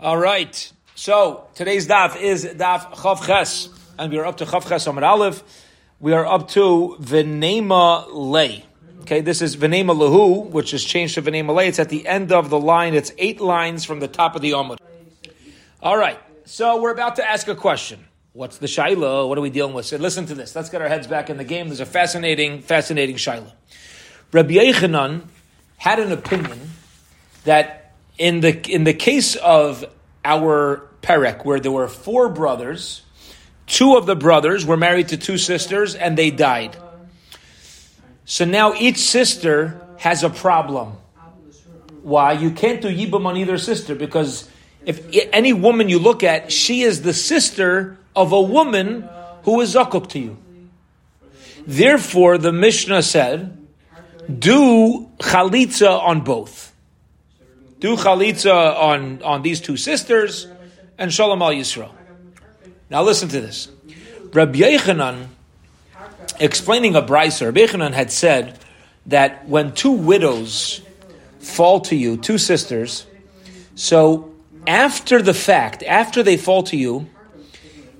All right. So today's daf is daf Chav Ches, and we are up to Chav Ches Amar Aleph. We are up to Venema Lay. Okay, this is Venema Lahu, which is changed to Venema Lay. It's at the end of the line. It's eight lines from the top of the Amud. All right. So we're about to ask a question. What's the Shaila? What are we dealing with? So listen to this. Let's get our heads back in the game. There's a fascinating, fascinating Shaila. Rabbi Yechanan had an opinion that in the in the case of our Perek, where there were four brothers, two of the brothers were married to two sisters and they died. So now each sister has a problem. Why? You can't do Yibam on either sister because if any woman you look at, she is the sister of a woman who is Zakuk to you. Therefore, the Mishnah said, do Chalitza on both do chalitza on, on these two sisters, and shalom al Yisrael. Now listen to this. Rabbi Yechanan, explaining a brisa, Rabbi Yechanan had said that when two widows fall to you, two sisters, so after the fact, after they fall to you,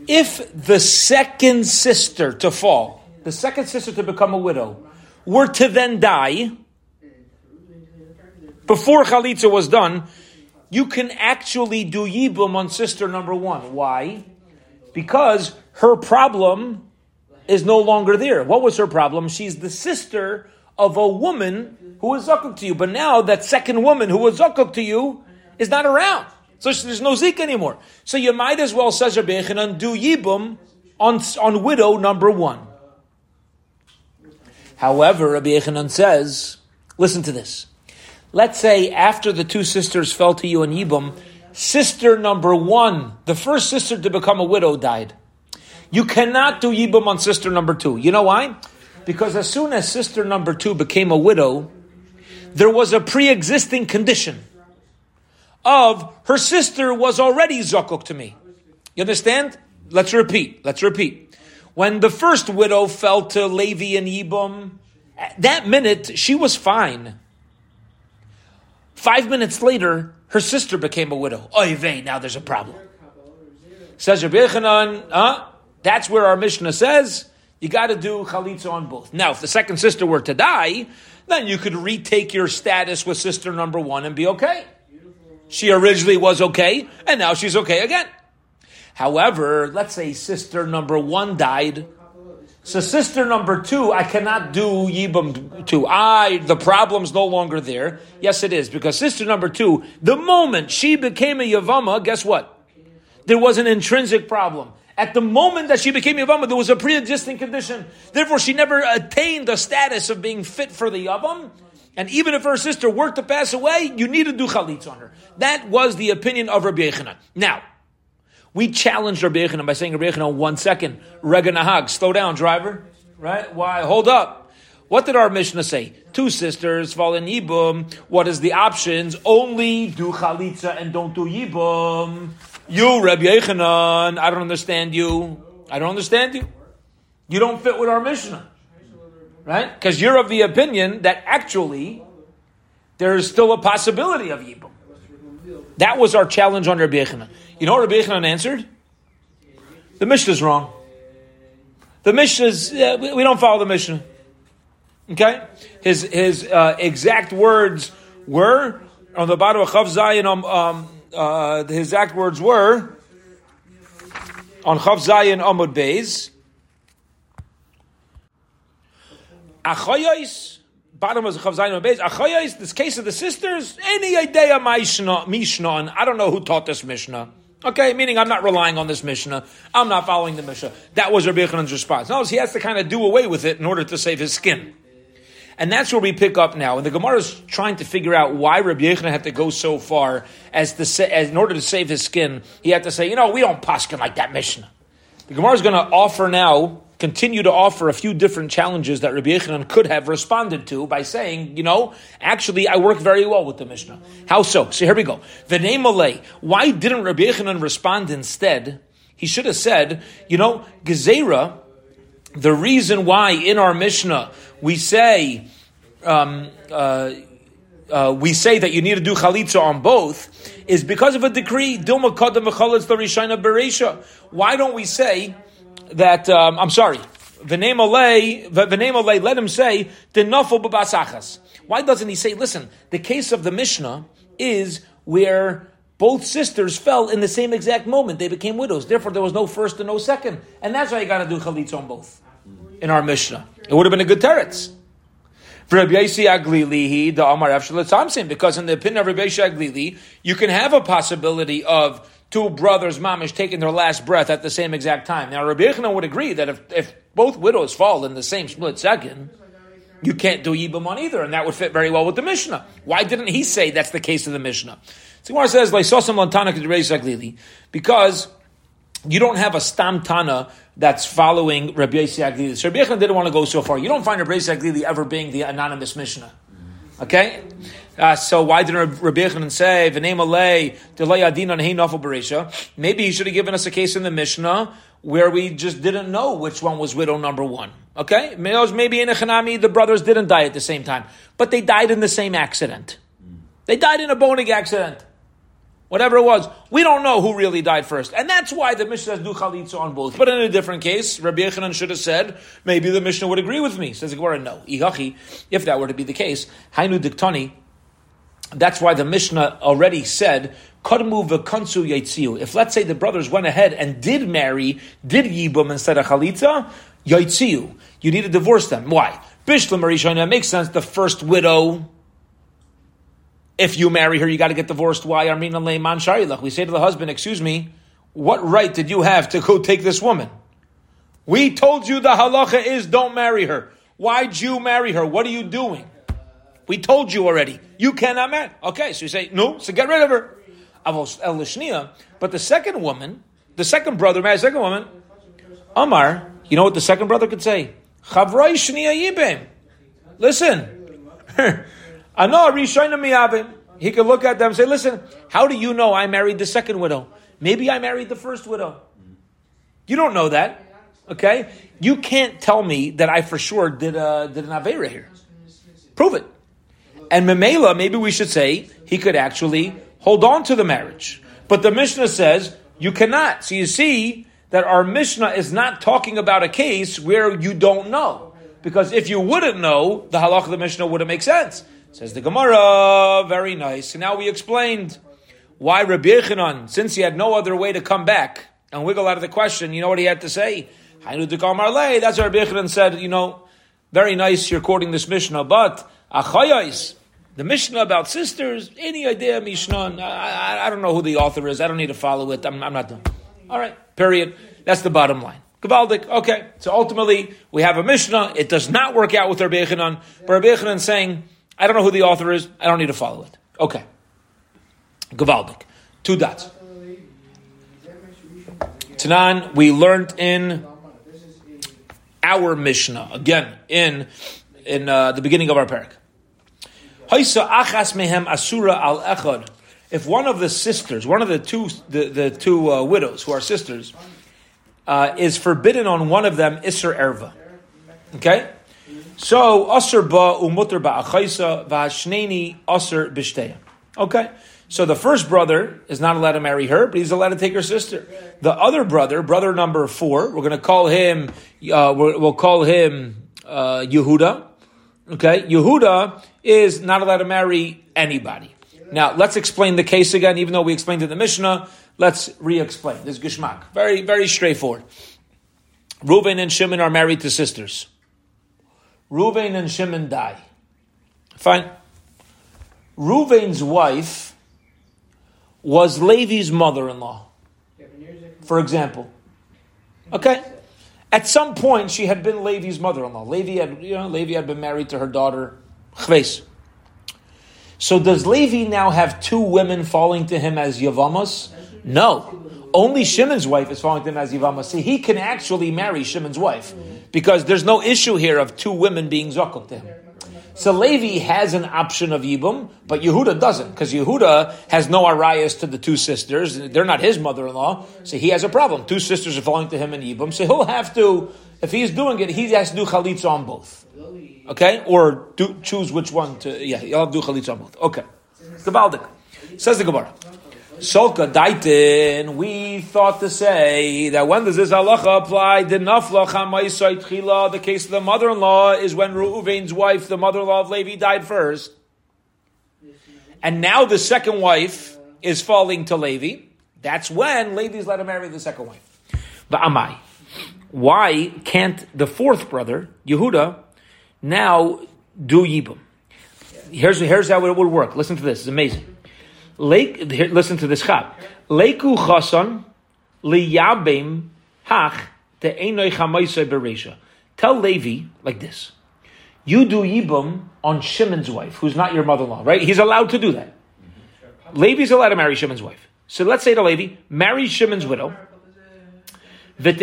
if the second sister to fall, the second sister to become a widow, were to then die, before chalitza was done, you can actually do yibum on sister number one. Why? Because her problem is no longer there. What was her problem? She's the sister of a woman who was zakuk to you. But now that second woman who was zakuk to you is not around. So there's no zik anymore. So you might as well, says Rabbi Yechanan, do yibum on, on widow number one. However, Rabbi Yechanan says, listen to this. Let's say after the two sisters fell to you in Yibum, sister number one, the first sister to become a widow, died. You cannot do Yibum on sister number two. You know why? Because as soon as sister number two became a widow, there was a pre-existing condition of her sister was already Zakuk to me. You understand? Let's repeat. Let's repeat. When the first widow fell to Levi and Yibum, that minute she was fine. Five minutes later, her sister became a widow. Oy vey, now there's a problem. Says Rabbi Yechanan, huh? That's where our Mishnah says you got to do chalitza on both. Now, if the second sister were to die, then you could retake your status with sister number one and be okay. She originally was okay, and now she's okay again. However, let's say sister number one died so sister number two, I cannot do Yibam to. I, the problem's no longer there. Yes, it is, because sister number two, the moment she became a Yavama, guess what? There was an intrinsic problem. At the moment that she became Yavama, there was a pre-existing condition. Therefore, she never attained the status of being fit for the Yavam. And even if her sister were to pass away, you need to do chalitz on her. That was the opinion of Rabbi Yechanan. Now, we challenged Rabbi Yechanan by saying, Rabbi Yechanan, one second, Rega Nahag, slow down, driver. Right? Why? Hold up. What did our Mishnah say? Two sisters fall in Yibum. What is the options? Only do Chalitza and don't do Yibum. You, Rabbi Yechanan, I don't understand you. I don't understand you. You don't fit with our Mishnah. Right? Because you're of the opinion that actually there is still a possibility of Yibum. That was our challenge on Rabbi Yechanan. You know what Rabbi Yechanan answered? The Mishnah is wrong. The Mishnah is, uh, we don't follow the Mishnah. Okay? His, his uh, exact words were, on the bottom of Chav Zayin, um, um, uh, his exact words were, on Chav Zayin Amud Beis, Achayos, bottom of Chav Zayin Amud Beis, Achayos, this case of the sisters, any idea Mishnah, I don't know who taught this Mishnah. Okay, meaning I'm not relying on this Mishnah. I'm not following the Mishnah. That was Rabbi Yechanan's response. Notice he has to kind of do away with it in order to save his skin. And that's where we pick up now. And the Gemara is trying to figure out why Rabbi Yechanan had to go so far as to say, as in order to save his skin, he had to say, you know, we don't poskin like that Mishnah. The Gemara is going to offer now continue to offer a few different challenges that Rabbi Yechanan could have responded to by saying, you know, actually I work very well with the Mishnah. How so? So here we go. The name Malay. Why didn't Rabbi Yechanan respond instead? He should have said, you know, Gezerah, the reason why in our Mishnah we say, um, uh, uh, we say that you need to do chalitza on both is because of a decree. Why don't we say that? Um, I'm sorry. V'neim olei, let him say the denafel b'basachas. Why doesn't he say, listen, the case of the Mishnah is where both sisters fell in the same exact moment. They became widows. Therefore, there was no first and no second. And that's why you got to do chalitza on both in our Mishnah. It would have been a good teretz. Because in the opinion of Rabbi Aglili, you can have a possibility of two brothers, mamish, taking their last breath at the same exact time. Now, Rabbi Yechina would agree that if, if both widows fall in the same split second, you can't do Yibam on either, and that would fit very well with the Mishnah. Why didn't he say that's the case of the Mishnah? Sigmar says, because you don't have a stam tana that's following Rabbi Yossi. So Rabbi Yechon didn't want to go so far. You don't find Rabbi Yossi Aglili ever being the anonymous Mishnah. Okay? Uh, so why didn't Rabbi Yechon say, V'neim alei, delay adin on nafal beresha? Maybe he should have given us a case in the Mishnah where we just didn't know which one was widow number one. Okay? Maybe in a Chanami, the brothers didn't die at the same time. But they died in the same accident. They died in a boning accident whatever it was. We don't know who really died first. And that's why the Mishnah says do chalitza on both. But in a different case, Rabbi Yechanan should have said, maybe the Mishnah would agree with me. Says Gemara, no. If that were to be the case, Hainu diktani, that's why the Mishnah already said, Kadmu v'kansu yaitziu. If let's say the brothers went ahead and did marry, did yibum instead of chalitza, yaitziu. You need to divorce them. Why? Bishlam Marishana makes sense. The first widow if you marry her, you got to get divorced. Why? Armina man sharilach. We say to the husband, excuse me, what right did you have to go take this woman? We told you the halacha is don't marry her. Why'd you marry her? What are you doing? We told you already. You cannot marry. Okay, so you say, no, so get rid of her. But the second woman, the second brother married the second woman, Amar, you know what the second brother could say? Listen. I know He could look at them and say, listen, how do you know I married the second widow? Maybe I married the first widow. You don't know that. Okay? You can't tell me that I for sure did, a, did an Avera here. Prove it. And Memela, maybe we should say, he could actually hold on to the marriage. But the Mishnah says, you cannot. So you see that our Mishnah is not talking about a case where you don't know. Because if you wouldn't know, the halach of the Mishnah wouldn't make sense. Says the Gemara, very nice. So now we explained why Rabbi Yechanan, since he had no other way to come back and wiggle out of the question, you know what he had to say? That's what Rabbi Yechanan said, you know, very nice you're quoting this Mishnah, but achayais, the Mishnah about sisters, any idea, Mishnah? I, I, I, don't know who the author is. I don't need to follow it. I'm, I'm not done. All right, period. That's the bottom line. Gavaldik. Okay, so ultimately we have a Mishnah. It does not work out with Rabbi Yechanan, but Rabbi Yechanan saying I don't know who the author is. I don't need to follow it. Okay. Gavaldik. Two dots. Tanan, we learned in our Mishnah, again, in in uh, the beginning of our parak. Asura al echad. If one of the sisters, one of the two, the, the two uh, widows who are sisters, uh, is forbidden on one of them, isser erva. Okay? So, Aser ba umutter ba achaisa v'hashneni Aser b'shteya. Okay. So the first brother is not allowed to marry her, but he's allowed to take her sister. The other brother, brother number four, we're going to call him, uh, we'll call him uh, Yehuda. Okay, Yehuda is not allowed to marry anybody. Now let's explain the case again. Even though we explained it in the Mishnah, let's re-explain. This Gishmak, very very straightforward. Reuven and Shimon are married to sisters. Ruvain and Shimon die. Fine. Ruvain's wife was Levi's mother-in-law. For example. Okay? At some point, she had been Levi's mother-in-law. Levi had, you know, Levi had been married to her daughter, Chves. So does Levi now have two women falling to him as Yavamas? No. Only Shimon's wife is falling to him as Yavamas. See, he can actually marry Shimon's wife because there's no issue here of two women being zokuk to him. So Levi has an option of Yibum, but Yehuda doesn't, because Yehuda has no arayas to the two sisters. They're not his mother-in-law, so he has a problem. Two sisters are falling to him in Yibum, so he'll have to, if he's doing it, he has to do chalitza on both. Okay? Or do, choose which one to, yeah, he'll have to do chalitza on both. Okay. Gavaldik. Says the Gemara. Solka Daitin, we thought to say that when does this halacha apply? The nafla the case of the mother-in-law is when Reuven's wife, the mother-in-law of Levi, died first. And now the second wife is falling to Levi. That's when Levi's let him marry the second wife. But Amai, why can't the fourth brother, Yehuda, now do Yibum? Here's, here's how it would work. Listen to this, it's amazing. Lake, here, listen to this chap. Leiku chason liyabim hach te enoi chamaisai beresha. Tell Levi like this. You do yibum on Shimon's wife, who's not your mother-in-law, right? He's allowed to do that. Levi's allowed to marry Shimon's wife. So let's say to Levi, marry Shimon's widow. And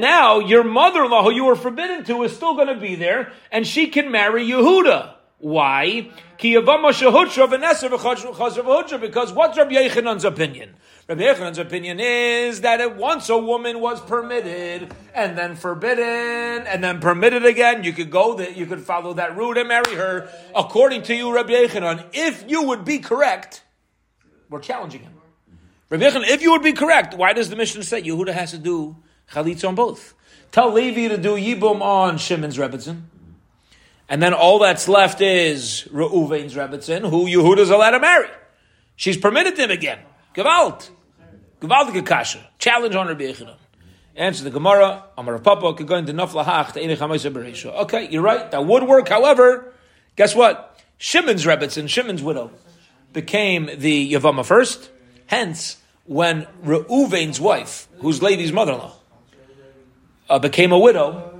now your mother-in-law, who you were forbidden to, is still going to be there, and she can marry Yehuda. Why? Because what's Rabbi Yechanan's opinion? Rabbi Yechanan's opinion is that it once a woman was permitted and then forbidden and then permitted again, you could go that you could follow that route and marry her. According to you, Rabbi Yechanan, if you would be correct, we're challenging him. Rabbi Yechanan, if you would be correct, why does the Mishnah say Yehuda has to do chalitz on both? Tell Levi to do yibum on Shimon's Rebbitzin. And then all that's left is Reuven's Rebbitzin, who Yehuda's allowed to marry. She's permitted him again. Gewalt. Gewaltige kasha. Challenge on Rabbi Yechanan. Answer the Gemara. Amar Papa could go into Naflahach to Bereisha. Okay, you're right. That would work. However, guess what? Shimon's Rebbitzin, Shimon's widow, became the Yavama first. Hence, when Reuven's wife, who's Levi's mother-in-law, uh, became a widow,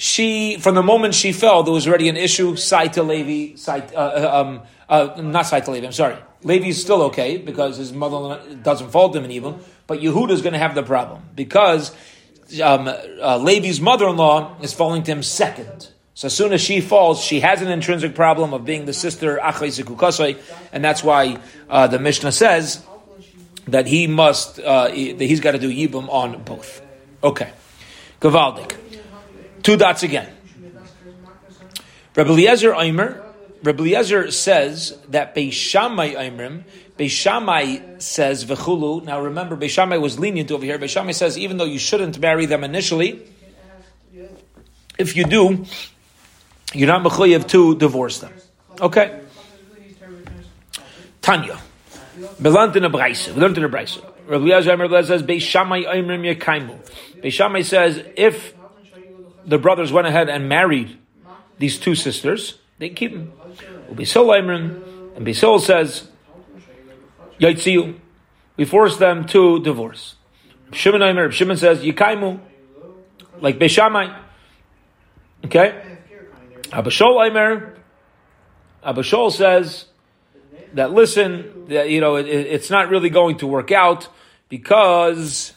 she, from the moment she fell, there was already an issue. Saita Levi, Saita, uh, uh, um, uh, not Saita Levi. I'm sorry. Levi's still okay because his mother doesn't fault him in evil, but Yehuda's going to have the problem because um, uh, Levi's mother-in-law is falling to him second. So as soon as she falls, she has an intrinsic problem of being the sister Achay and that's why uh, the Mishnah says that he must uh, that he's got to do yibum on both. Okay, Gavaldik. Two dots again. Rabbi Eliezer Eimer, Rabbi Eliezer says that Beishamai Eimrim, Beishamai says v'chulu. Now remember, Beishamai was lenient over here. Beishamai says even though you shouldn't marry them initially, if you do, you're not mechuyev to divorce them. Okay. Tanya. Learned in a brayse. Brayse. Rabbi Eliezer Eimer says Beishamai Eimrim Yekaimu. Beishamai says if the brothers went ahead and married these two sisters, they keep them. And Beisol says, Yaitziu, we force them to divorce. Shimon Aimer, Shimon says, Yikaimu, like Beishamai. Okay? Abashol Aimer, Abashol says that listen, that, you know, it, it's not really going to work out because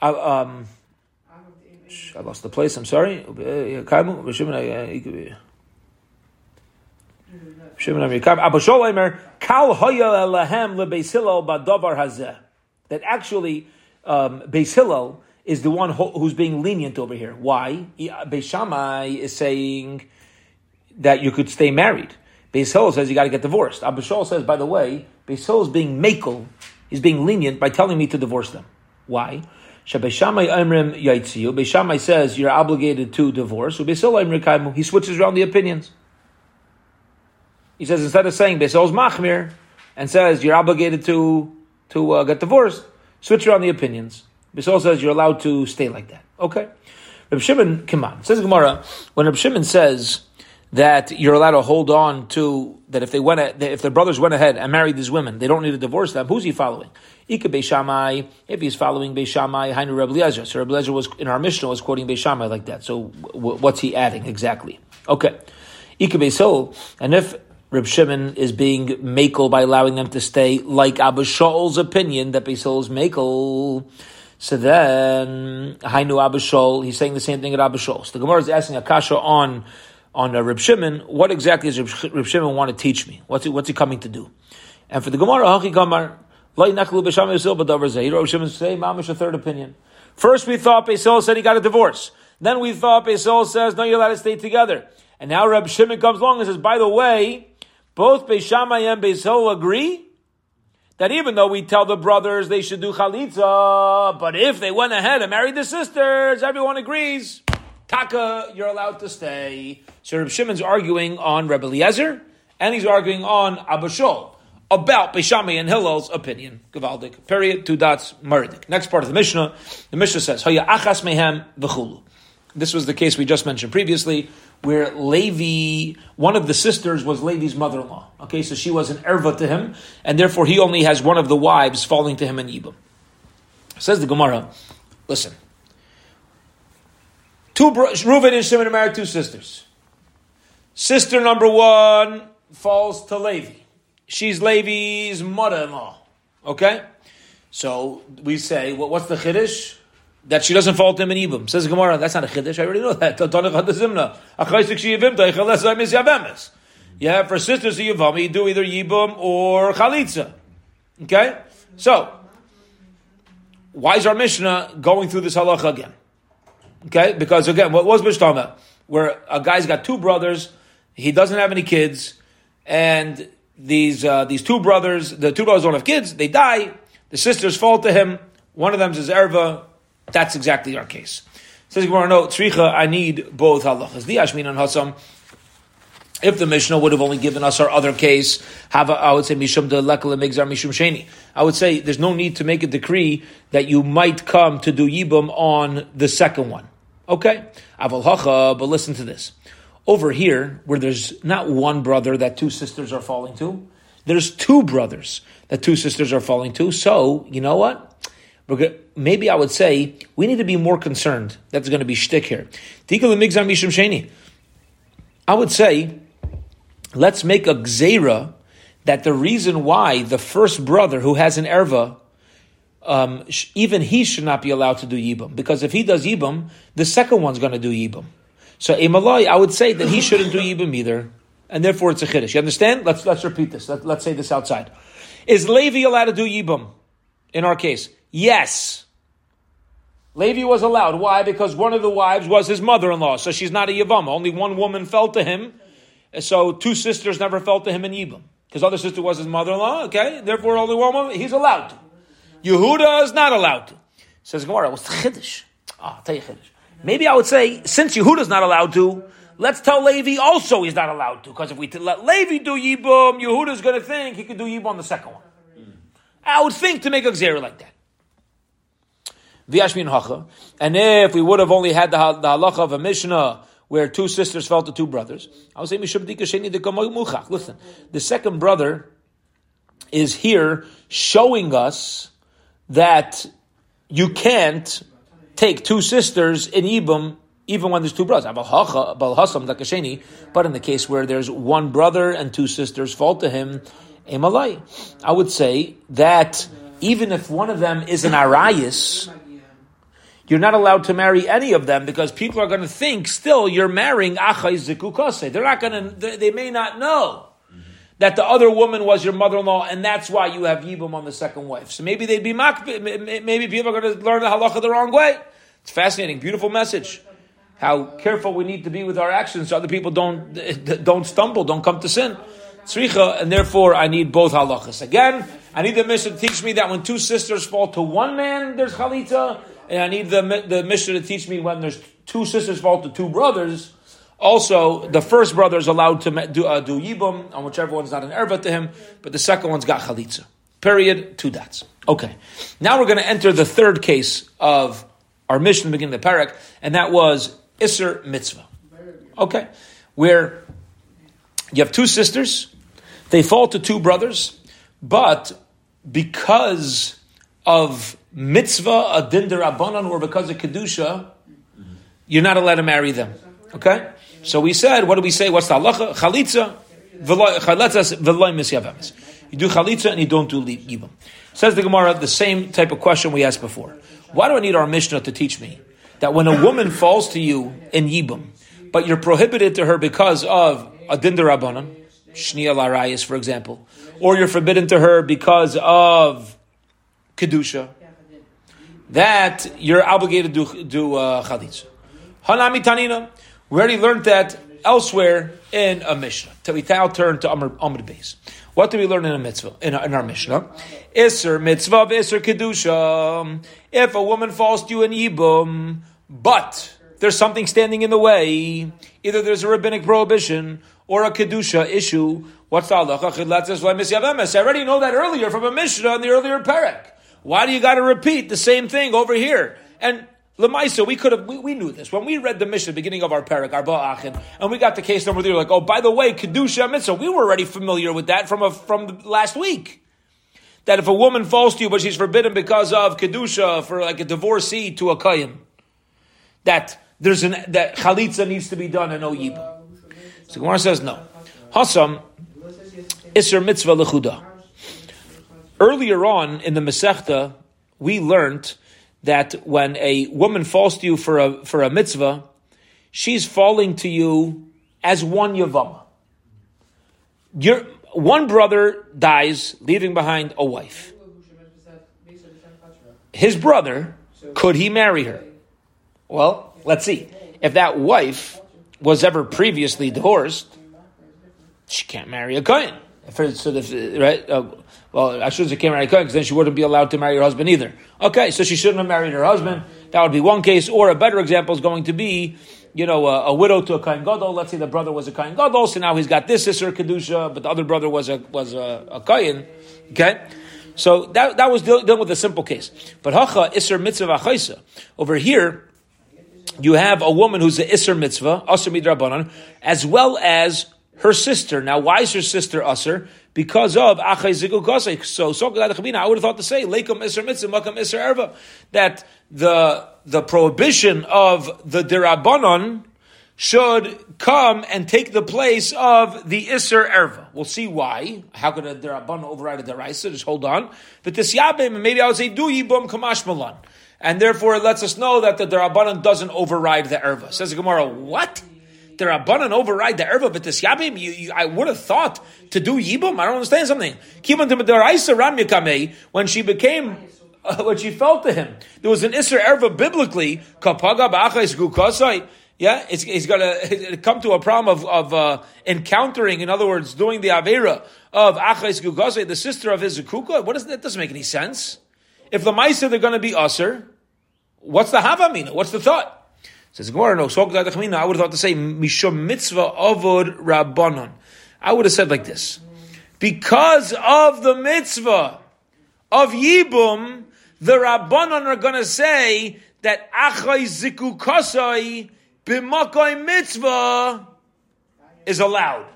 uh, um, I lost the place. I'm sorry. That actually, um, Beis Hillel is the one who's being lenient over here. Why? Beis Shammai is saying that you could stay married. Beis Hillel says you got to get divorced. Abishol says, by the way, Beis Hillel is being makel. He's being lenient by telling me to divorce them. Why? Shabeshamai Imrim Yaitziu. Beishamai says you're obligated to divorce. He switches around the opinions. He says instead of saying Beisol's Machmir and says you're obligated to to uh, get divorced, switch around the opinions. Beisol says you're allowed to stay like that. Okay. Reb Shimon, on. Says Gemara, when Reb Shimon says that you're allowed to hold on to that if they went if their brothers went ahead and married these women, they don't need to divorce them. Who's he following? Ika Beishamai, if he's following Beishamai, Hainu Rebbe Eliezer. So Rebbe Eliezer was in our Mishnah was quoting Beishamai like that. So w- what's he adding exactly? Okay, Ika Beisol, and if Reb Shimon is being makel by allowing them to stay, like Abba Shaul's opinion that Beisol is makel. So then, Hainu Abishol, he's saying the same thing at Abishol. So the Gemara is asking Akasha on on uh, Reb Shimon, what exactly does Reb, Shimon want to teach me? What's he, what's he coming to do? And for the Gemara, Hachi Gamar, Loi Nachlu B'Sham Yisrael B'Davar Zeh. Reb Shimon say, Mamish a third opinion. First we thought Beisol said he got a divorce. Then we thought Beisol says, no, you're allowed to stay together. And now Reb Shimon comes along and says, by the way, both Beishamai and Beisol agree that even though we tell the brothers they should do chalitza, but if they went ahead and married the sisters, everyone agrees. Taka, you're allowed to stay. So Reb Shimon's arguing on Rebbe Eliezer, and he's arguing on Abashol about Beishami and Hillel's opinion. Gavaldik. Period. Two dots. Maradik. Next part of the Mishnah. The Mishnah says, Haya achas mehem v'chulu. This was the case we just mentioned previously, where Levi, one of the sisters, was Levi's mother-in-law. Okay, so she was an erva to him, and therefore he only has one of the wives falling to him in Yibam. Says the Gemara, listen. Two Reuven and Shimon married two sisters. Sister number one falls to Levi. She's Levi's mother-in-law. Okay, so we say, well, what's the chiddush? That she doesn't fall to him in Ibum. Says Gemara, that's not a chiddush. I already know that. Yeah, for sisters of Yavam, you do either Yibum or Chalitza. Okay, so why is our Mishnah going through this halacha again? Okay, because again, what was Mishnah where a guy's got two brothers, he doesn't have any kids, and these uh, these two brothers, the two brothers don't have kids, they die. The sisters fall to him. One of them is erva. That's exactly our case. Says Gemara, no, tzricha, I need both halachas. The ashmin and hasam. If the Mishnah would have only given us our other case, have a, I would say mishum de migzar mishum sheni. I would say there's no need to make a decree that you might come to do yibum on the second one. Okay, aval hacha, but listen to this. Over here, where there's not one brother that two sisters are falling to, there's two brothers that two sisters are falling to. So, you know what? Maybe I would say we need to be more concerned. That's going to be shtick here. I would say, let's make a gzera that the reason why the first brother who has an erva, um, even he should not be allowed to do yibam. Because if he does yibam, the second one's going to do yibam. So Emalai, I would say that he shouldn't do Yibam either, and therefore it's a Chiddush. You understand? Let's, let's repeat this. Let, us say this outside. Is Levi allowed to do Yibam in our case? Yes. Levi was allowed. Why? Because one of the wives was his mother-in-law, so she's not a Yivam. Only one woman fell to him, so two sisters never fell to him in Yibam. Because other sister was his mother-in-law, okay? Therefore only one woman, he's allowed to. Yehuda is not allowed to. Says Gemara, what's the Chiddush? Ah, tell you Chiddush. Maybe I would say, since Yehuda's not allowed to, let's tell Levi also he's not allowed to. Because if we let Levi do Yibum, Yehuda's going to think he could do Yibum on the second one. I would think to make a Xer like that. V'yashmin hacha. And if we would have only had the, the halacha of a Mishnah where two sisters fell to two brothers, I would say Listen, the second brother is here showing us that you can't take two sisters in Ibum even when there's two brothers. But in the case where there's one brother and two sisters fall to him, I would say that even if one of them is an Arayas, you're not allowed to marry any of them because people are going to think still you're marrying Achai Zikukase. They're not going to, they may not know that the other woman was your mother-in-law, and that's why you have Yibum on the second wife. So maybe they'd be mock, maybe people are going to learn the halacha the wrong way. It's fascinating, beautiful message. How careful we need to be with our actions so other people don't, don't stumble, don't come to sin. Tzricha, and therefore I need both halachas. Again, I need the Mishnah to teach me that when two sisters fall to one man, there's chalitza, and I need the, the Mishnah to teach me when there's two sisters fall to two brothers, also, the first brother is allowed to do, uh, do yibum on whichever one's not an erva to him, but the second one's got chalitza. Period. Two dots. Okay. Now we're going to enter the third case of our Mishnah the beginning of the parak, and that was Isser Mitzvah. Okay. Where you have two sisters, they fall to two brothers, but because of mitzvah, a dinder abanan, or because of kedusha, you're not allowed to marry them. Okay? So we said, what do we say? What's the halacha? Chalitza, v'loy misyavemis. You do chalitza and you don't do yibam. Says the Gemara, the same type of question we asked before. Why do I need our Mishnah to teach me that when a woman falls to you in Yibum, but you're prohibited to her because of a Dinder Rabbanon, Shnia Larayas, for example, or you're forbidden to her because of Kedusha, that you're obligated to do uh, Chalitza. Hanami Tanina, we already learned that elsewhere in a Mishnah. So we now turn to Amr, Amr Beis. What do we learn in a mitzvah in, in our Mishnah? Isser mitzvah v'isser kedusha. If a woman falls to you in yibum, but there's something standing in the way, either there's a rabbinic prohibition or a kedusha issue. What's the halacha? I already know that earlier from a Mishnah in the earlier parak. Why do you got to repeat the same thing over here? And Lemaisa, we could have, we, we, knew this. When we read the Mishnah, beginning of our parak, Arba Achin, and we got the case number three, like, oh, by the way, Kedusha Mitzvah, we were already familiar with that from a, from last week. That if a woman falls to you, but she's forbidden because of Kedusha for like a divorcee to a Kayan, that there's an, that Chalitza needs to be done and no Yiba. So Gemara says no. Hasam, Isser Mitzvah Lechuda. Earlier on in the Masechta, we learned that when a woman falls to you for a, for a mitzvah, she's falling to you as one Yavama. Your, one brother dies, leaving behind a wife. His brother, could he marry her? Well, let's see. If that wife was ever previously divorced, she can't marry a Kohen. So the, right? Uh, well, I shouldn't say can't marry a Kohen because then she wouldn't be allowed to marry her husband either. Okay, so she shouldn't have married her husband. That would be one case. Or a better example is going to be, you know, a, a widow to a Kohen Gadol. Let's say the brother was a Kohen Gadol, so now he's got this sister Kedusha, but the other brother was a was a, a Kohen. Okay? So that, that was dealing with a simple case. But Hacha Isser Mitzvah Achaisa. Over here, you have a woman who's an Isser Mitzvah, Asr Midrabanan, as well as her sister. Now, why is her sister Asr? because of Achai Zikul Kosei. So, so I would have thought to say, Leikum Isser Mitzvah, Makam Isser Erva, that the, the prohibition of the Dirabanon should come and take the place of the Isser Erva. We'll see why. How could a Dirabanon override a Deraisa? Just hold on. But this Yabim, maybe I would say, Du Yibum Kamash Malan. And therefore it lets us know that the Dirabanan doesn't override the Erva. Says the Gemara, what? The Rabbanan override the Erva B'tis Yabim, you, you, I would have thought to do Yibum. I don't understand something. When she became, uh, when she felt to him, there was an Isser Erva biblically, Kapaga B'achais Gukasai, yeah, it's, he's going to come to a problem of, of uh, encountering, in other words, doing the Avera of Achais Gukasai, the sister of his Zukuka. What is that? Doesn't make any sense. If the Maisa they're going to be Usser, what's the Havamina? What's the thought? Says Gemara, no, so I would have thought to say Mishum Mitzvah Avod Rabbanon. I would have said like this. Because of the mitzvah of Yibum, the Rabbanon are going to say that Achai Ziku Kasai B'makai Mitzvah is allowed.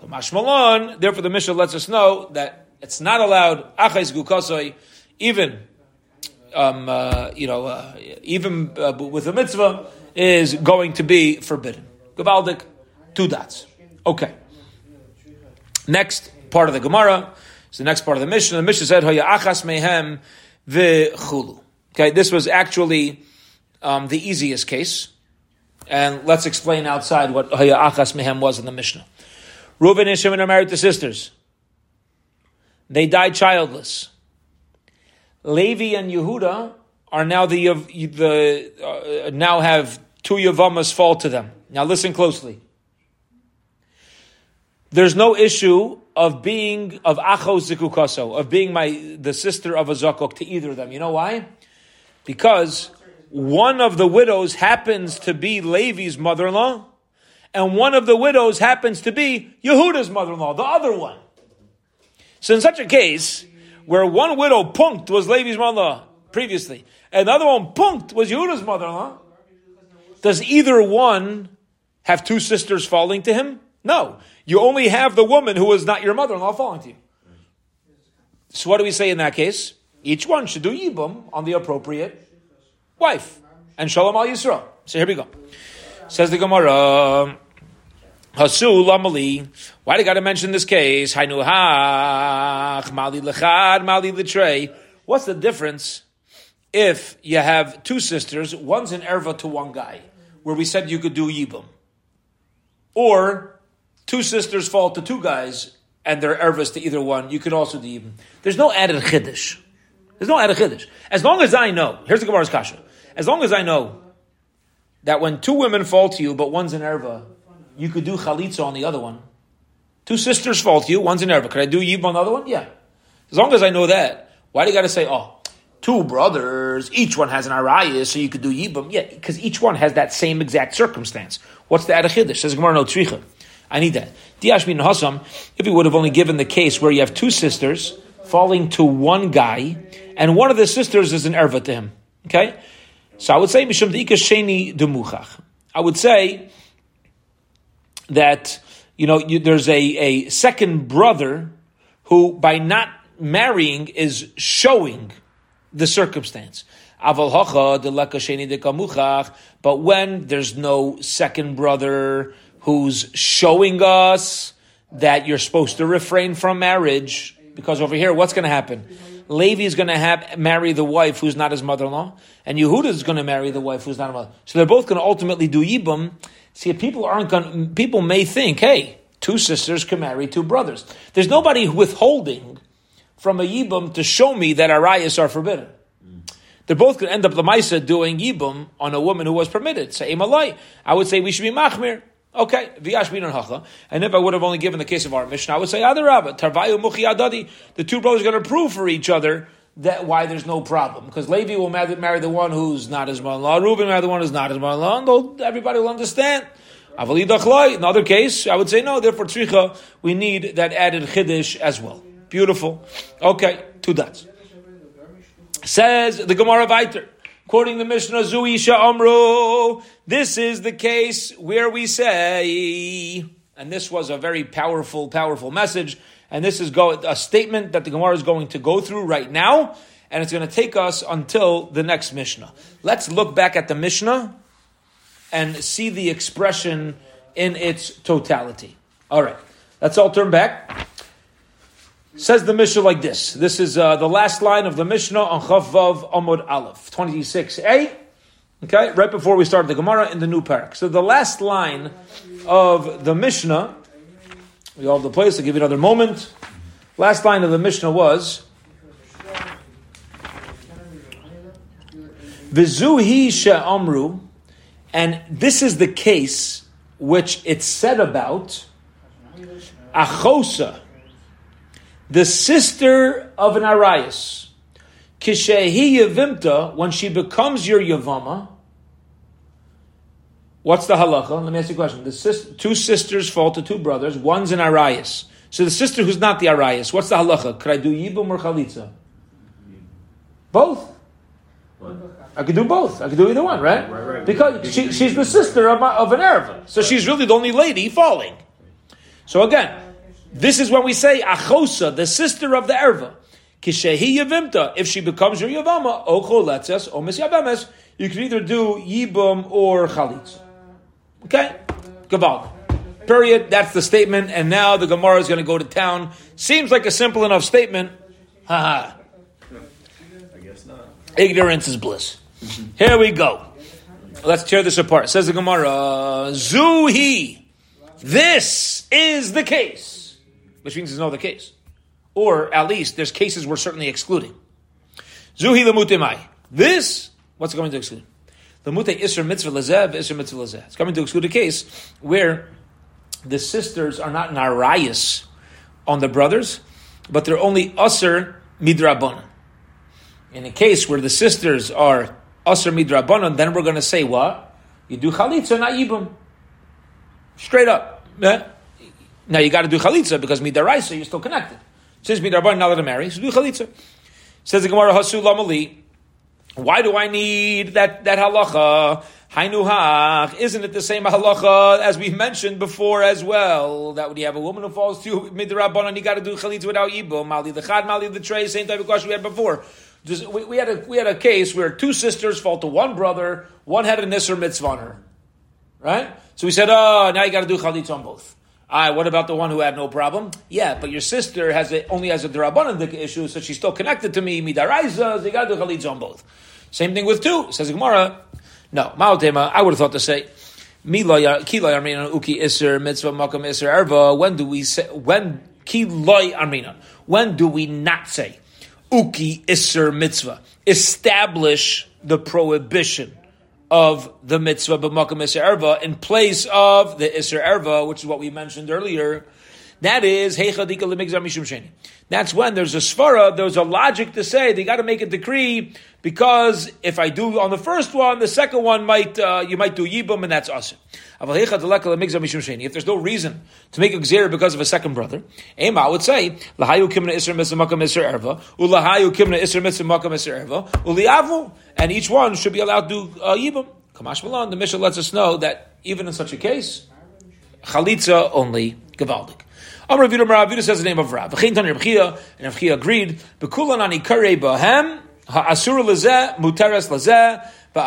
Therefore, the Mishnah lets us know that it's not allowed Achai Ziku Kasai, even um, uh, you know, uh, even uh, with a mitzvah, is going to be forbidden. Gavaldik, two dots. Okay. Next part of the Gemara is the next part of the Mishnah. The Mishnah said, "Haya achas mehem v'chulu." Okay, this was actually um, the easiest case, and let's explain outside what Haya achas mehem was in the Mishnah. Reuben and Shimon are married to sisters. They died childless. Levi and Yehuda are now the the uh, now have two Yavamas fall to them. Now listen closely. There's no issue of being of Acho Zikukaso, of being my the sister of a Zakok to either of them. You know why? Because one of the widows happens to be Levi's mother-in-law, and one of the widows happens to be Yehuda's mother-in-law, the other one. So in such a case, where one widow punked was Levi's mother previously, and the other one punked was Yehuda's mother-in-law. Does either one have two sisters falling to him? No. You only have the woman who is not your mother-in-law falling to you. So what do we say in that case? Each one should do yibum on the appropriate wife. And shalom al Yisrael. So here we go. Says the Gemara. Hasu lamali. Why do you got to mention this case? Hainu hach mali lechad mali litrei. What's the difference if you have two sisters, one's an erva to one guy, where we said you could do yibum, or two sisters fall to two guys and they're ervas to either one, you could also do yibum. There's no added chiddush. There's no added chiddush. As long as I know, here's the Gemara's kasha. As long as I know that when two women fall to you, but one's an erva, you could do chalitza on the other one. Two sisters fault you, one's an erva. Could I do yibum on the other one? Yeah. As long as I know that, why do you got to say, oh, two brothers, each one has an arayah, so you could do yibum? Yeah, because each one has that same exact circumstance. What's the adachiddish? Says Gemara no tricha. I need that. Diashmin Hasam, if he would have only given the case where you have two sisters falling to one guy, and one of the sisters is an erva to him. Okay? So I would say, Mishum Sheni Demuchach. I would say that, you know, you, there's a, a second brother who, by not marrying, is showing the circumstance. But when there's no second brother who's showing us that you're supposed to refrain from marriage, because over here, what's going to happen? Levi is going to have marry the wife who's not his mother-in-law, and Yehuda is going to marry the wife who's not a mother. So they're both going to ultimately do yibum. See, people aren't going. People may think, hey, two sisters can marry two brothers. There's nobody withholding from a yibum to show me that arayas are forbidden. They're both going to end up the Maisa doing yibum on a woman who was permitted. Say, I would say we should be machmir. Okay, v'yashmin hacha. And if I would have only given the case of our Mishnah, I would say adarabba tarvayu muchi adadi. The two brothers are going to prove for each other that why there's no problem because Levi will marry the one who's not his mother-in-law. Reuben marry the one who's not his mother-in-law. And everybody will understand. In other case, I would say no. Therefore, tzricha, we need that added chiddush as well. Beautiful. Okay, two dots. Says the Gemara Viter. Quoting the Mishnah, Zuisha Amru, this is the case where we say, and this was a very powerful, powerful message, and this is go, a statement that the Gemara is going to go through right now, and it's going to take us until the next Mishnah. Let's look back at the Mishnah and see the expression in its totality. All right, let's all turn back. Says the Mishnah like this. This is uh, the last line of the Mishnah on Chavav Amud Aleph, 26a. Okay, right before we start the Gemara in the new parak. So the last line of the Mishnah, we all have the place, I'll give you another moment. Last line of the Mishnah was Vizuhi She'amru, and this is the case which it's said about Achosa the sister of an Arias, Kishehi Yavimta, when she becomes your Yavama, what's the halacha? Let me ask you a question. The sis, two sisters fall to two brothers, one's an Arias. So the sister who's not the Arias, what's the halacha? Could I do Yibum or Chalitza? Both. I could do both. I could do either one, right? right, right. Because she, she's the sister of, my, of an Erva. So she's really the only lady falling. So again, this is when we say Achosa, the sister of the Erva. Kishehi Yavimta, if she becomes your Yavama, Ocho Letzes, O Yabemes, you can either do Yibum or Chalitz. Okay? Gavald. Period. That's the statement. And now the Gemara is going to go to town. Seems like a simple enough statement. Ha ha. I guess not. Ignorance is bliss. Here we go. Let's tear this apart. Says the Gemara, Zuhi. This is the case which means there's no other case. Or at least there's cases we're certainly excluding. Zuhi lemutimai. This, what's it going to exclude? The mute isra mitzvah lezev, isra mitzvah lezeh. It's coming to exclude a case where the sisters are not narayas on the brothers, but they're only usr midrabanan. In a case where the sisters are usr midrabanan, then we're going to say what? You do chalitza, not yibum. Straight up. Yeah? Now you got to do chalitza because midaraisa you're still connected. Since midarban not allowed to marry, so do chalitza. Says the Gemara Hasu Lamali. Why do I need that that halacha? Hainuhach, isn't it the same halacha as we mentioned before as well? That when you have a woman who falls to midrabanan, you got to do chalitza without yibum. Mali the chad, mali the tray, same type of question we had before. Just, we, we, had a we had a case where two sisters fall to one brother, one had a nisr mitzvah on her, right? So we said, oh, now you got to do chalitza on both. Ah, what about the one who had no problem? Yeah, but your sister has a, only has a derabanan issue, so she's still connected to me. Midaraisa, you got to do on both. Same thing with two, says Gemara. No, Ma'otema, I would have thought to say. When do we say, when, kiloi armina? When do we not say, uki iser mitzvah? Establish the prohibition of the mitzvah b'makam iser erva in place of the iser erva, which is what we mentioned earlier. That is, that's when there's a svara, there's a logic to say they got to make a decree because if I do on the first one, the second one might uh, you might do yibum and that's awesome. If there's no reason to make a gzera because of a second brother, Ema would say lahayu kimna isra erva ulahayu erva uliavu, and each one should be allowed to do uh, yibum. Kamash Malan, the Mishnah lets us know that even in such a case, chalitza only gavaldik. Amr Rav Rav says the name of Rav. V'chein Tani Rav Chia, and Rav Chia agreed. B'kulan ani karei bahem ha'asur lezeh muteres lezeh in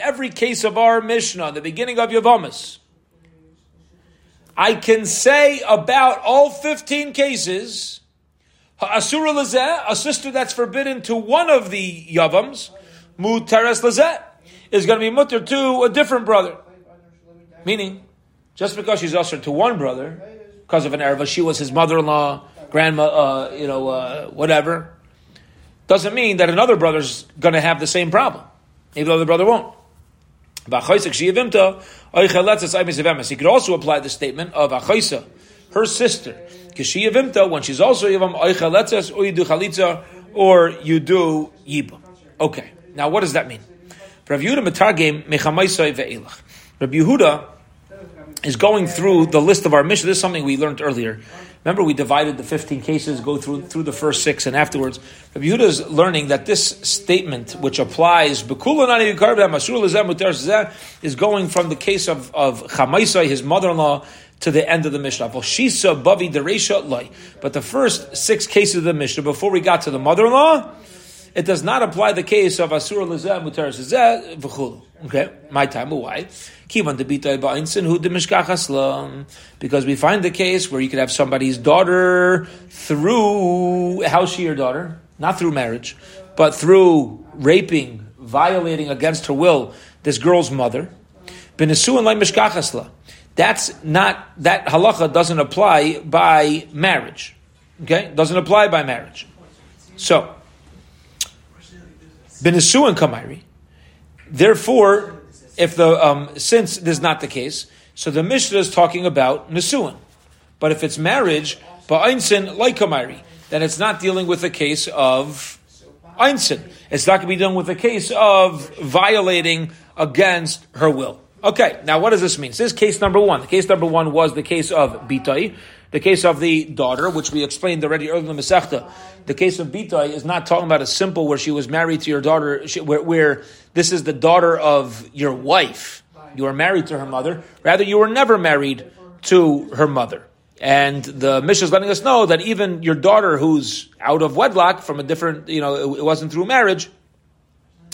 every case of our Mishnah, the beginning of Yavamas, I can say about all 15 cases, Asura Lazeh, a sister that's forbidden to one of the Yavams, Mutares Lazeh, is going to be mutter to a different brother. Meaning, just because she's ushered to one brother, because of an erva, she was his mother-in-law, grandma, uh, you know, uh, whatever, doesn't mean that another brother's going to have the same problem, even though the brother won't. He could also apply the statement of Achaisa, her sister, when she's also Yivam, or you do or you do Yibam. Okay, now what does that mean? Rabbi Yehuda is going through the list of our Mishnah. This is something we learned earlier. Remember, we divided the 15 cases, go through through the first six, and afterwards, Rabbi Yehuda is learning that this statement, which applies, is going from the case of, of Chamaisai, his mother-in-law, to the end of the Mishnah. But the first six cases of the Mishnah, before we got to the mother-in-law, it does not apply the case of Asur Lezeh, Mutar Zeh. Okay, my time, why? Kivan debitoi ba'insin hu de Because we find the case where you could have somebody's daughter through, how's she your daughter? Not through marriage, but through raping, violating against her will, this girl's mother. Benesu and like mishkachasla. That's not, that halacha doesn't apply by marriage. Okay? Doesn't apply by marriage. So, Benesuan kamairi. Therefore, if the um, since this is not the case, so the Mishnah is talking about nesuan. But if it's marriage, ba'einsin like kamairi, then it's not dealing with a case of einsin. It's not going to be dealing with a case of violating against her will. Okay, now what does this mean? So this is case number one. The case number one was the case of bitai, the case of the daughter, which we explained already earlier in the Masechta. The case of bitai is not talking about a simple where she was married to your daughter, where, where this is the daughter of your wife. You are married to her mother. Rather, you were never married to her mother. And the Mishnah is letting us know that even your daughter, who's out of wedlock from a different, you know, it, wasn't through marriage,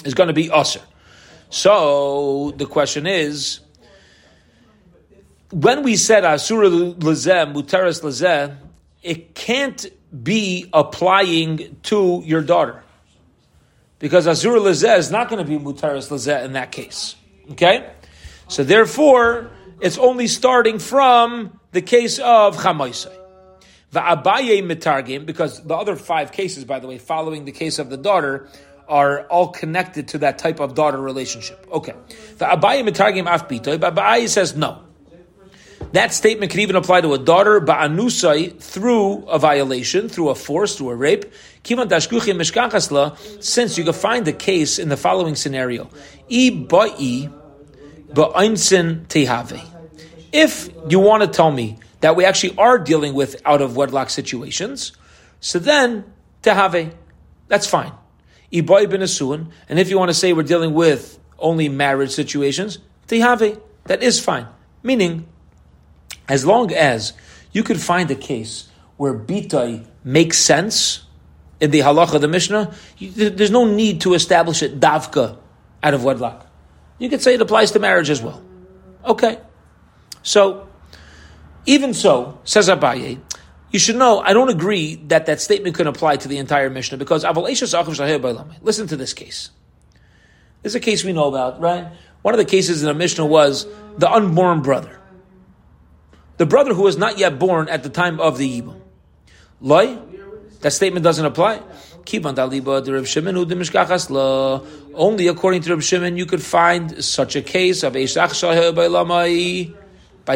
is going to be usher. So the question is, when we said asura lezeh, muteres lezeh, it can't be applying to your daughter. Because asura lezeh is not going to be muteres lezeh in that case. Okay? So therefore, it's only starting from the case of chamaisai. Va'abaye mitargim, because the other five cases, by the way, following the case of the daughter, are all connected to that type of daughter relationship. Okay. The Abaye mitargim afbitoy, but Abaye says no. That statement can even apply to a daughter ba'anusai through a violation, through a force, through a rape. Since you can find the case in the following scenario. I ba'i ba'insin tehave. If you want to tell me that we actually are dealing with out of wedlock situations, so then tehave, that's fine. I ba'i b'nesuin, And if you want to say we're dealing with only marriage situations, tehave, that is fine. Meaning, as long as you could find a case where bitai makes sense in the halacha of the Mishnah, you, there's no need to establish it davka out of wedlock. You could say it applies to marriage as well. Okay. So, even so, says Abaye, you should know, I don't agree that that statement can apply to the entire Mishnah because listen to this case. This is a case we know about, right? One of the cases in the Mishnah was the unborn brother. The brother who was not yet born at the time of the Yibam. Loi, that statement doesn't apply. Only according to Reb Shimon you could find such a case of by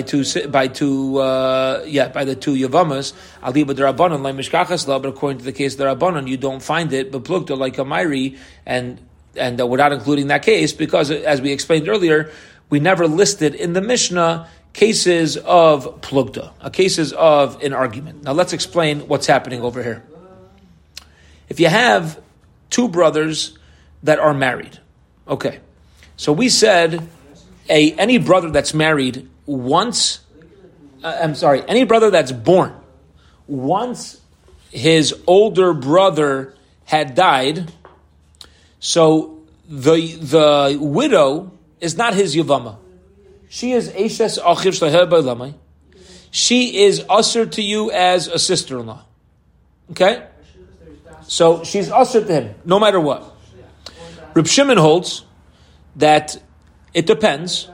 two by two uh, yeah by the two yavamas aliba derabanan like mishkachas but according to the case rabbanon you don't find it but plukta like a myri and and uh, without including that case because as we explained earlier we never listed in the Mishnah cases of plugda, uh, cases of an argument. Now let's explain what's happening over here. If you have two brothers that are married, okay, so we said a any brother that's married once, uh, I'm sorry, any brother that's born, once his older brother had died, so the the widow is not his yavama. She is Eshes Achiv She is usher to you as a sister-in-law. Okay? So she's usher to him, no matter what. Reb Shimon holds that it depends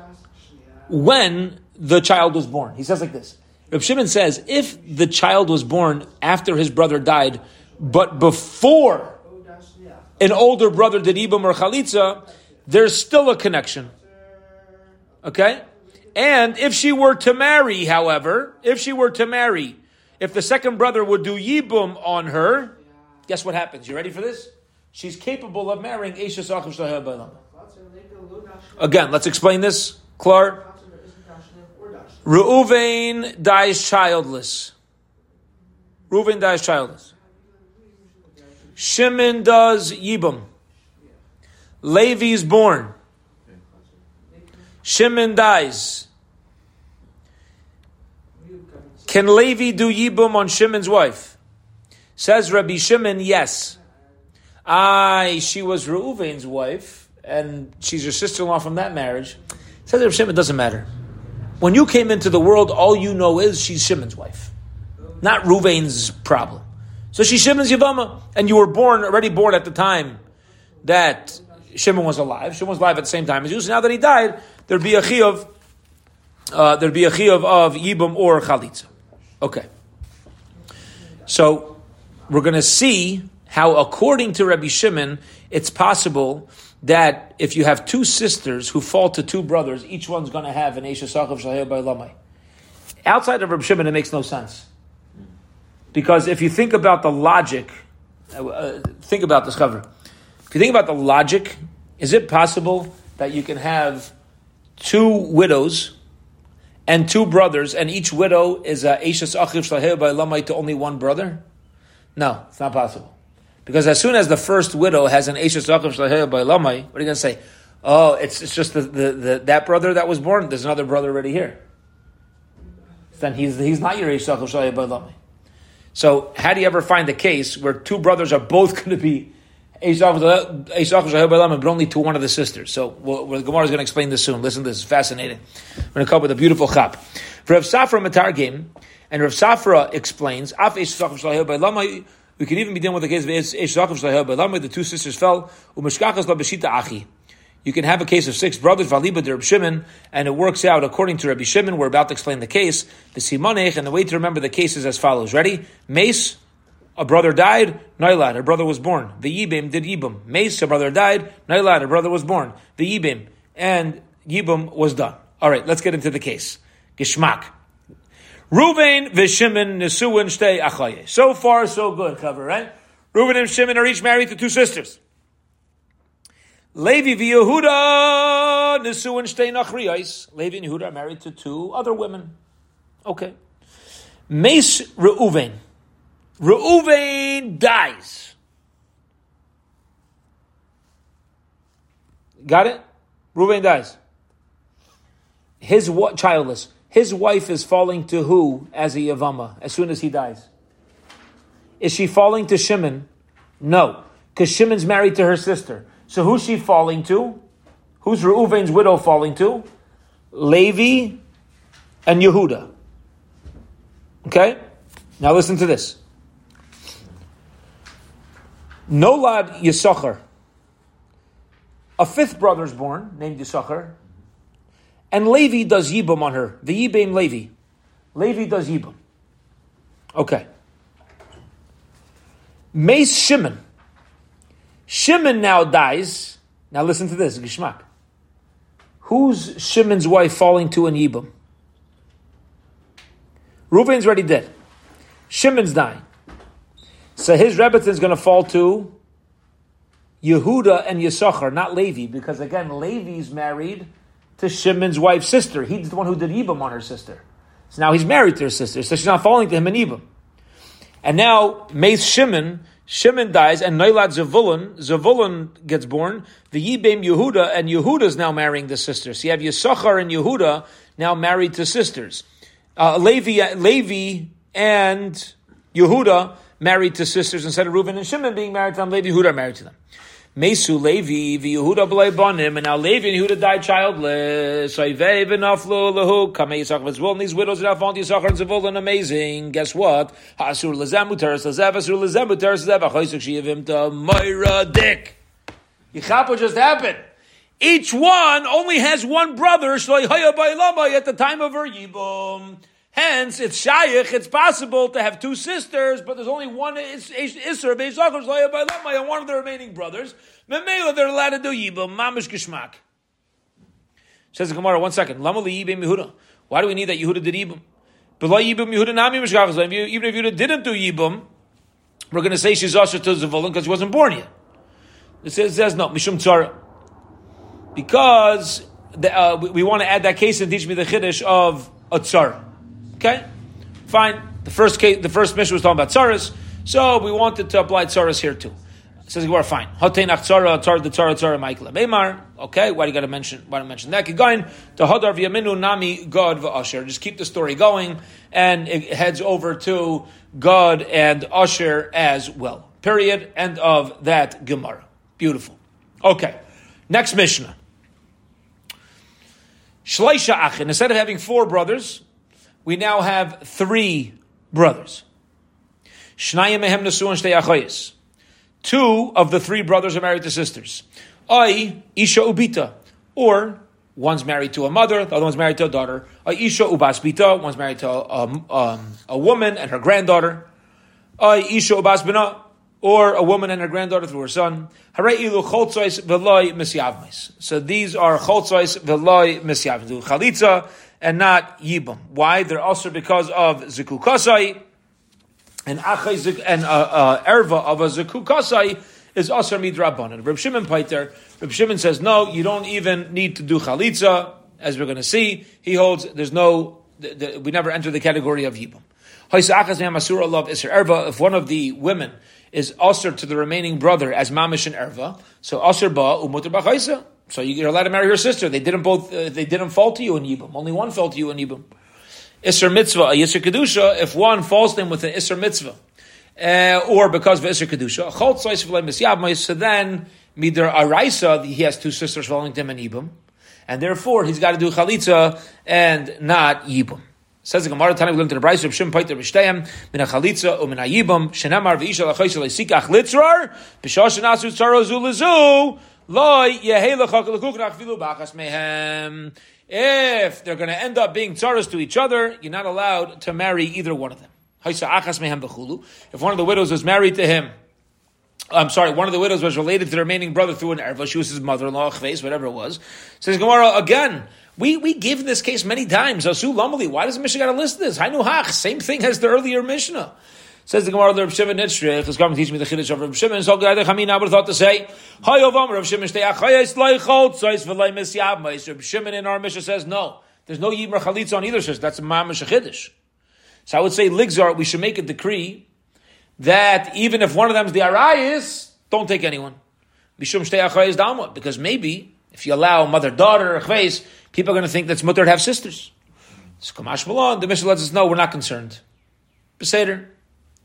when the child was born. He says like this. Reb Shimon says, if the child was born after his brother died, but before an older brother did Ibam or Chalitza, there's still a connection. Okay? And if she were to marry, however, if she were to marry, if the second brother would do Yibum on her, guess what happens? You ready for this? She's capable of marrying Again, let's explain this. Clark. Reuven dies childless. Reuven dies childless. Shimon does Yibum. Levi is born. Shimon dies. Can Levi do Yibum on Shimon's wife? Says Rabbi Shimon, yes. I, she was Reuven's wife, and she's your sister-in-law from that marriage. Says Rabbi Shimon, doesn't matter. When you came into the world, all you know is she's Shimon's wife, not Reuven's problem. So she's Shimon's Yavama, and you were born already born at the time that Shimon was alive. Shimon was alive at the same time as you. So now that he died, there'd be a chiyuv, uh, there'd be a chiyuv of yibum or chalitza. Okay. So we're going to see how, according to Rabbi Shimon, it's possible that if you have two sisters who fall to two brothers, each one's going to have an Esha Sachav Shahir by Lamai. Outside of Rabbi Shimon, it makes no sense. Because if you think about the logic, uh, uh think about this cover. If you think about the logic, is it possible that you can have two widows and two brothers, and each widow is a Eishas Achiv Shlaheh by Lamai to only one brother? No, it's not possible. Because as soon as the first widow has an Eishas Achiv Shlaheh by Lamai, what are you going to say? Oh, it's, it's just the, the, the, that brother that was born, there's another brother already here. Then he's, he's not your Eishas Achiv Shlaheh by Lamai. So, how do you ever find a case where two brothers are both going to be but only to one of the sisters. So well, the Gemara is going to explain this soon. Listen, this is fascinating. We're going to come up with a beautiful chap. For Rav Safra Matargim, and Rav Safra explains, we can even be dealing with the case of the two sisters fell, you can have a case of six brothers, Valiba Shimon, and it works out according to Rabbi Shimon. We're about to explain the case. The Simonech, and the way to remember the case is as follows. Ready? Mace, a brother died, Nailad, a brother was born. The Yibim did Yibim. Mace, a brother died, Nailad, a brother was born. The Yibim, and Yibim was done. All right, let's get into the case. Gishmak. Ruvain v'Shimon nesuin shtei achaye. So far, so good. Cover right. Reuben and Shimon are each married to two sisters. Levi v'Yehuda nesuin shtei nachriyos. Levi and Yehuda are married to two other women. Okay. Mace Reuven. Reuven dies. Got it? Reuven dies. His what? Childless. His wife is falling to who as a Yavama as soon as he dies? Is she falling to Shimon? No, because Shimon's married to her sister. So who's she falling to? Who's Reuven's widow falling to? Levi and Yehuda. Okay? Now listen to this. Nolad Yisachar. A fifth brother is born, named Yisachar. And Levi does Yibam on her. The Yibam Levi. Levi does Yibam. Okay. Mace Shimon. Shimon now dies. Now listen to this, Gishmak. Who's Shimon's wife falling to in Yibam? Reuven's already dead. Shimon's dying. So his Rebbetzin is going to fall to Yehuda and Yisachar, not Levi, because again, Levi's married to Shimon's wife's sister. He's the one who did Yibam on her sister. So now he's married to her sister, so she's not falling to him in Yibam. And now, Mace Shimon, Shimon dies, and Noilad Zavulun, Zavulun gets born. The Yibam Yehuda, and Yehuda is now marrying the sister. So you have Yisachar and Yehuda now married to sisters. Uh, Levi, Levi and Yehuda married to sisters instead of Reuben and Shimon being married to them. Levi Yehuda married to them. Mesu Levi Yehuda bonim, and now Levi and Yehuda died childless. And these widows that have found Yisachar and amazing. Guess what? Hasur lezemu teres lezev, Hasur lezemu teres lezev. Achoysuk shiyavim to Moira Dick. Yichap what just happened. Each one only has one brother, at the time of her yibum. Hence, it's shaykh, it's possible to have two sisters, but there's only one Isser, and one of the remaining brothers. Memela, they're allowed to do Yibam, Mamish Gishmak. Says the Gemara, one second. Lama Yehuda. Why do we need that Yehuda did Yibam? Yibam Yehuda Nami Even if Yehuda didn't do Yibam, we're going to say she's usher to Zavulun because she wasn't born yet. It says, it says no, Mishum Tzara. Because the, uh, we, we, want to add that case and teach me the Chiddush of a Tzara. Okay, fine. The first case, the first Mishnah was talking about tzaras, so we wanted to apply tzaras here too. Says we're fine. Hotenach tzara, tzara, the tzara, tzara, Michael Meimar. Okay, why do you got to mention? Why do you mention that? Going to Hadar v'yaminu nami God v'asher. Just keep the story going, and it heads over to God and Asher as well. Period. End of that Gemara. Beautiful. Okay, next Mishnah. Shleisha Achin. Instead of having four brothers, we now have three brothers. Two of the three brothers are married to sisters. I, Isha Ubita, or one's married to a mother, the other one's married to a daughter. I, Isha Ubasbita, one's married to a, um, um, a woman and her granddaughter. I, Isha Ubasbina, or a woman and her granddaughter through her son. So these are choltzois veloy misyavmis. Chalitza and not yibam. Why? They're also because of zikukasai and achay and uh, uh, erva of a zikukasai is also midrabanan. Reb Shimon Paiter. Reb Shimon says no, you don't even need to do chalitza. As we're going to see, he holds there's no. The, the, we never enter the category of yibam. If one of the women is usher to the remaining brother as mamish and erva, so usher ba umutar b'chaisa. So you're allowed to marry her sister. They didn't both. Uh, they didn't fall to you in yibum. Only one fell to you in yibum. Isser mitzvah, a yisr kedusha. If one falls to with an isser mitzvah, uh, or because of isser kedusha, so then mider araisa, he has two sisters falling to him in yibum, and therefore he's got to do chalitza and not yibum. Says the Gemara Tana, we learned in the Brayso of Shim Paiter B'Shteyem, Min HaChalitza, Umin HaYibam, Shenamar V'Isha L'Chaysa L'Sikach Litzrar, B'Shosh Nasu Tzaro Zu if they're going to end up being tzaras to each other, you're not allowed to marry either one of them. If one of the widows was married to him, I'm sorry, one of the widows was related to the remaining brother through an erva. She was his mother-in-law, face, whatever it was. Says Gemara again. We we give this case many times. Why does the Mishnah got to list this? Hainu. Same thing as the earlier Mishnah. Says the Gemara, Reb Shimon Nitzrich is coming to teach me the Chiddush of Reb Shimon. So I would thought to say, Hay Ovam, Reb Shimon Shtei Achayes Leichot, Sois V'lei Misyab, Reb Shimon in our Mishnah says, no, there's no Yibra Chalitza on either says That's a Mamash Chiddush. So I would say, Ligzar, we should make a decree that even if one of them is the Arayis, don't take anyone. Mishum Shtei Achayes Dalma, because maybe if you allow mother-daughter, Chveis, people are going to think that's mutter to have sisters. So Kamash Malon, the Mishnah lets us know we're not concerned. Beseder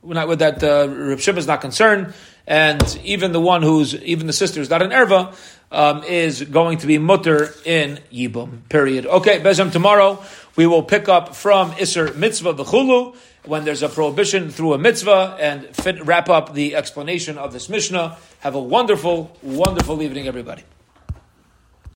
not with that. Uh, Reb Shimon is not concerned, and even the one who's even the sister is not an erva um, is going to be mutter in yibum. Period. Okay, Bezem tomorrow We will pick up from Isser Mitzvah the V'chulu, when there's a prohibition through a mitzvah, and fit, wrap up the explanation of this Mishnah. Have a wonderful, wonderful evening, everybody.